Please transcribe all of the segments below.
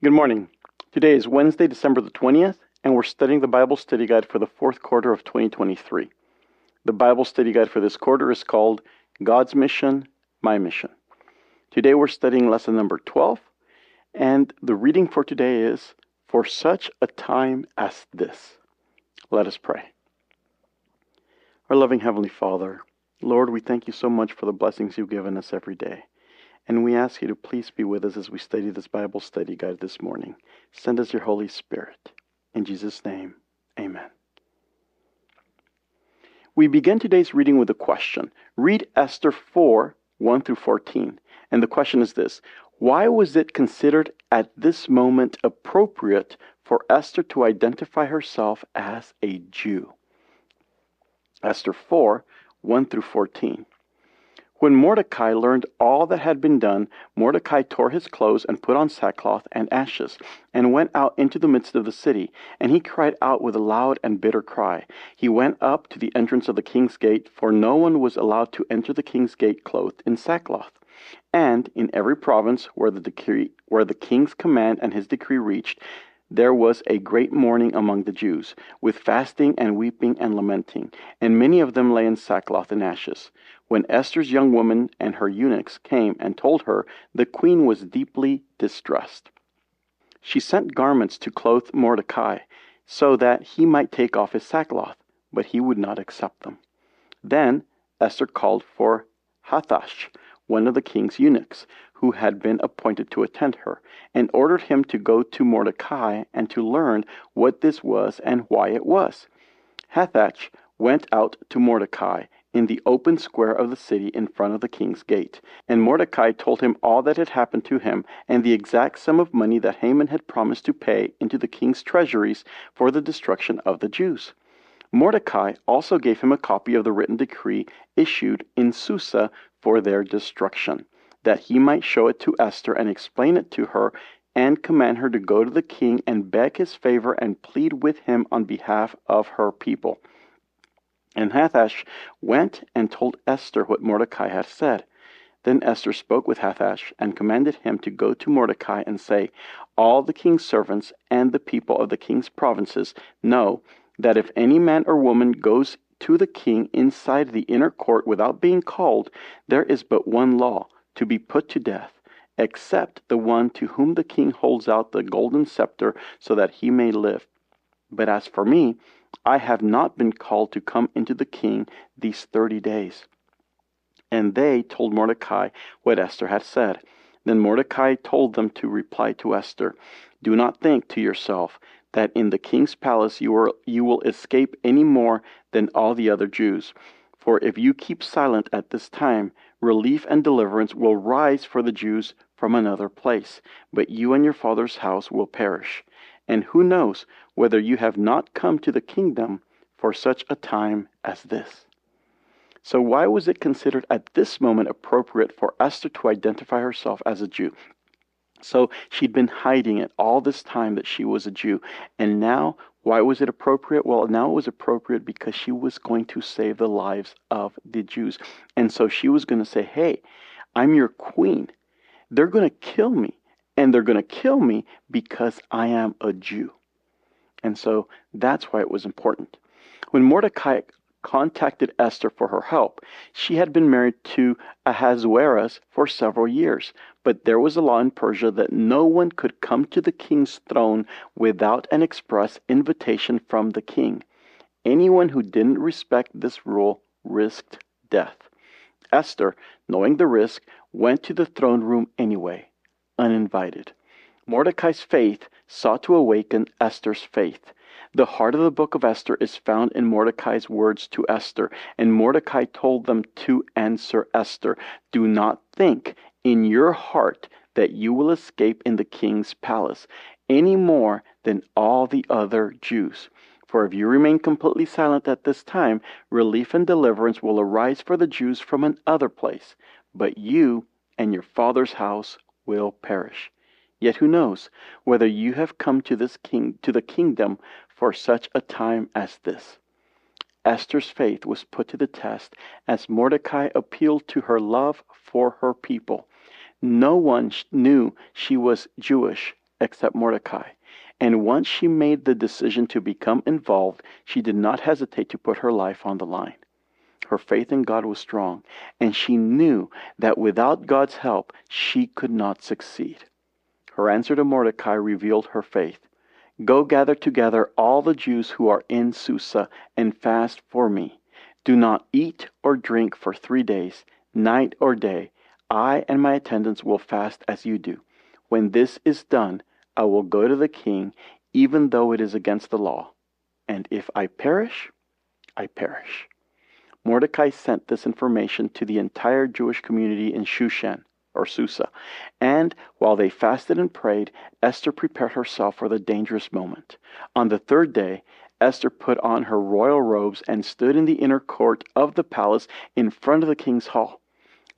Good morning. Today is Wednesday, December the 20th, and we're studying the Bible study guide for the fourth quarter of 2023. The Bible study guide for this quarter is called God's Mission, My Mission. Today we're studying lesson number 12, and the reading for today is For Such a Time as This. Let us pray. Our loving Heavenly Father, Lord, we thank you so much for the blessings you've given us every day. And we ask you to please be with us as we study this Bible study guide this morning. Send us your Holy Spirit. In Jesus' name, amen. We begin today's reading with a question. Read Esther 4 1 through 14. And the question is this Why was it considered at this moment appropriate for Esther to identify herself as a Jew? Esther 4 1 through 14. When Mordecai learned all that had been done, Mordecai tore his clothes and put on sackcloth and ashes, and went out into the midst of the city. And he cried out with a loud and bitter cry. He went up to the entrance of the king's gate, for no one was allowed to enter the king's gate clothed in sackcloth. And in every province where the decree, where the king's command and his decree reached, there was a great mourning among the Jews, with fasting and weeping and lamenting, and many of them lay in sackcloth and ashes. When Esther's young woman and her eunuchs came and told her, the queen was deeply distressed. She sent garments to clothe Mordecai, so that he might take off his sackcloth, but he would not accept them. Then Esther called for Hathach, one of the king's eunuchs, who had been appointed to attend her, and ordered him to go to Mordecai and to learn what this was and why it was. Hathach went out to Mordecai in the open square of the city in front of the king's gate. And Mordecai told him all that had happened to him, and the exact sum of money that Haman had promised to pay into the king's treasuries for the destruction of the Jews. Mordecai also gave him a copy of the written decree issued in Susa for their destruction, that he might show it to Esther and explain it to her and command her to go to the king and beg his favor and plead with him on behalf of her people. And Hathach went and told Esther what Mordecai had said. Then Esther spoke with Hathach and commanded him to go to Mordecai and say, All the king's servants and the people of the king's provinces know that if any man or woman goes to the king inside the inner court without being called, there is but one law to be put to death, except the one to whom the king holds out the golden scepter so that he may live. But as for me, I have not been called to come into the king these thirty days. And they told Mordecai what Esther had said. Then Mordecai told them to reply to Esther Do not think to yourself that in the king's palace you, are, you will escape any more than all the other Jews. For if you keep silent at this time, relief and deliverance will rise for the Jews from another place, but you and your father's house will perish. And who knows whether you have not come to the kingdom for such a time as this? So, why was it considered at this moment appropriate for Esther to identify herself as a Jew? So she'd been hiding it all this time that she was a Jew. And now, why was it appropriate? Well, now it was appropriate because she was going to save the lives of the Jews. And so she was going to say, hey, I'm your queen. They're going to kill me. And they're going to kill me because I am a Jew. And so that's why it was important. When Mordecai contacted Esther for her help. She had been married to Ahasuerus for several years, but there was a law in Persia that no one could come to the king's throne without an express invitation from the king. Anyone who didn't respect this rule risked death. Esther, knowing the risk, went to the throne room anyway, uninvited. Mordecai's faith sought to awaken Esther's faith. The heart of the book of Esther is found in Mordecai's words to Esther, and Mordecai told them to answer Esther Do not think in your heart that you will escape in the king's palace any more than all the other Jews. For if you remain completely silent at this time, relief and deliverance will arise for the Jews from another place, but you and your father's house will perish. Yet who knows whether you have come to this king to the kingdom for such a time as this. Esther's faith was put to the test as Mordecai appealed to her love for her people. No one knew she was Jewish except Mordecai. And once she made the decision to become involved, she did not hesitate to put her life on the line. Her faith in God was strong, and she knew that without God's help, she could not succeed. Her answer to Mordecai revealed her faith. Go gather together all the Jews who are in Susa and fast for me. Do not eat or drink for three days, night or day. I and my attendants will fast as you do. When this is done, I will go to the king, even though it is against the law. And if I perish, I perish. Mordecai sent this information to the entire Jewish community in Shushan, or Susa, and while they fasted and prayed, Esther prepared herself for the dangerous moment. On the third day, Esther put on her royal robes and stood in the inner court of the palace in front of the king's hall.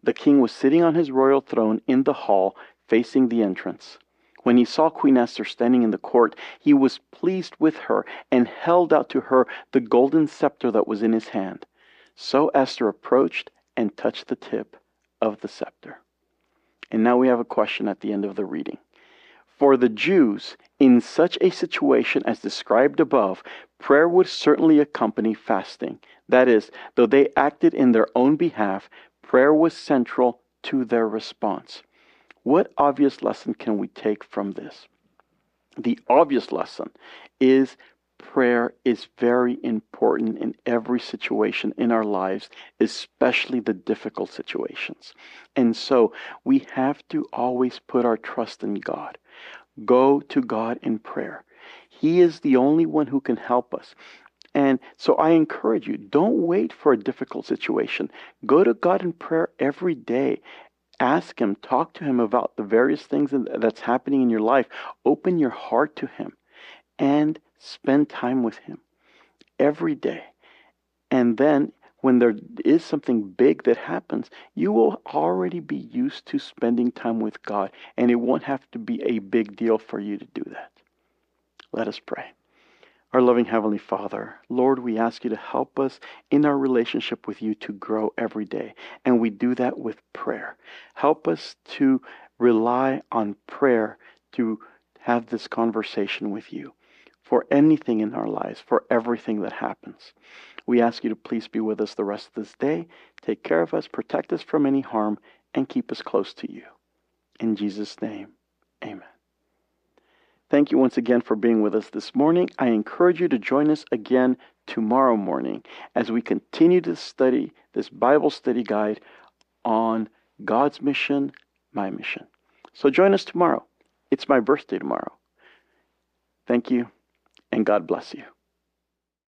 The king was sitting on his royal throne in the hall facing the entrance. When he saw Queen Esther standing in the court, he was pleased with her and held out to her the golden scepter that was in his hand. So Esther approached and touched the tip of the scepter. And now we have a question at the end of the reading. For the Jews, in such a situation as described above, prayer would certainly accompany fasting. That is, though they acted in their own behalf, prayer was central to their response. What obvious lesson can we take from this? The obvious lesson is prayer is very important in every situation in our lives, especially the difficult situations. And so we have to always put our trust in God. Go to God in prayer. He is the only one who can help us. And so I encourage you, don't wait for a difficult situation. Go to God in prayer every day ask him, talk to him about the various things that's happening in your life. Open your heart to him and spend time with him every day. And then when there is something big that happens, you will already be used to spending time with God, and it won't have to be a big deal for you to do that. Let us pray. Our loving Heavenly Father, Lord, we ask you to help us in our relationship with you to grow every day. And we do that with prayer. Help us to rely on prayer to have this conversation with you for anything in our lives, for everything that happens. We ask you to please be with us the rest of this day. Take care of us, protect us from any harm, and keep us close to you. In Jesus' name, amen. Thank you once again for being with us this morning. I encourage you to join us again tomorrow morning as we continue to study this Bible study guide on God's mission, my mission. So join us tomorrow. It's my birthday tomorrow. Thank you, and God bless you.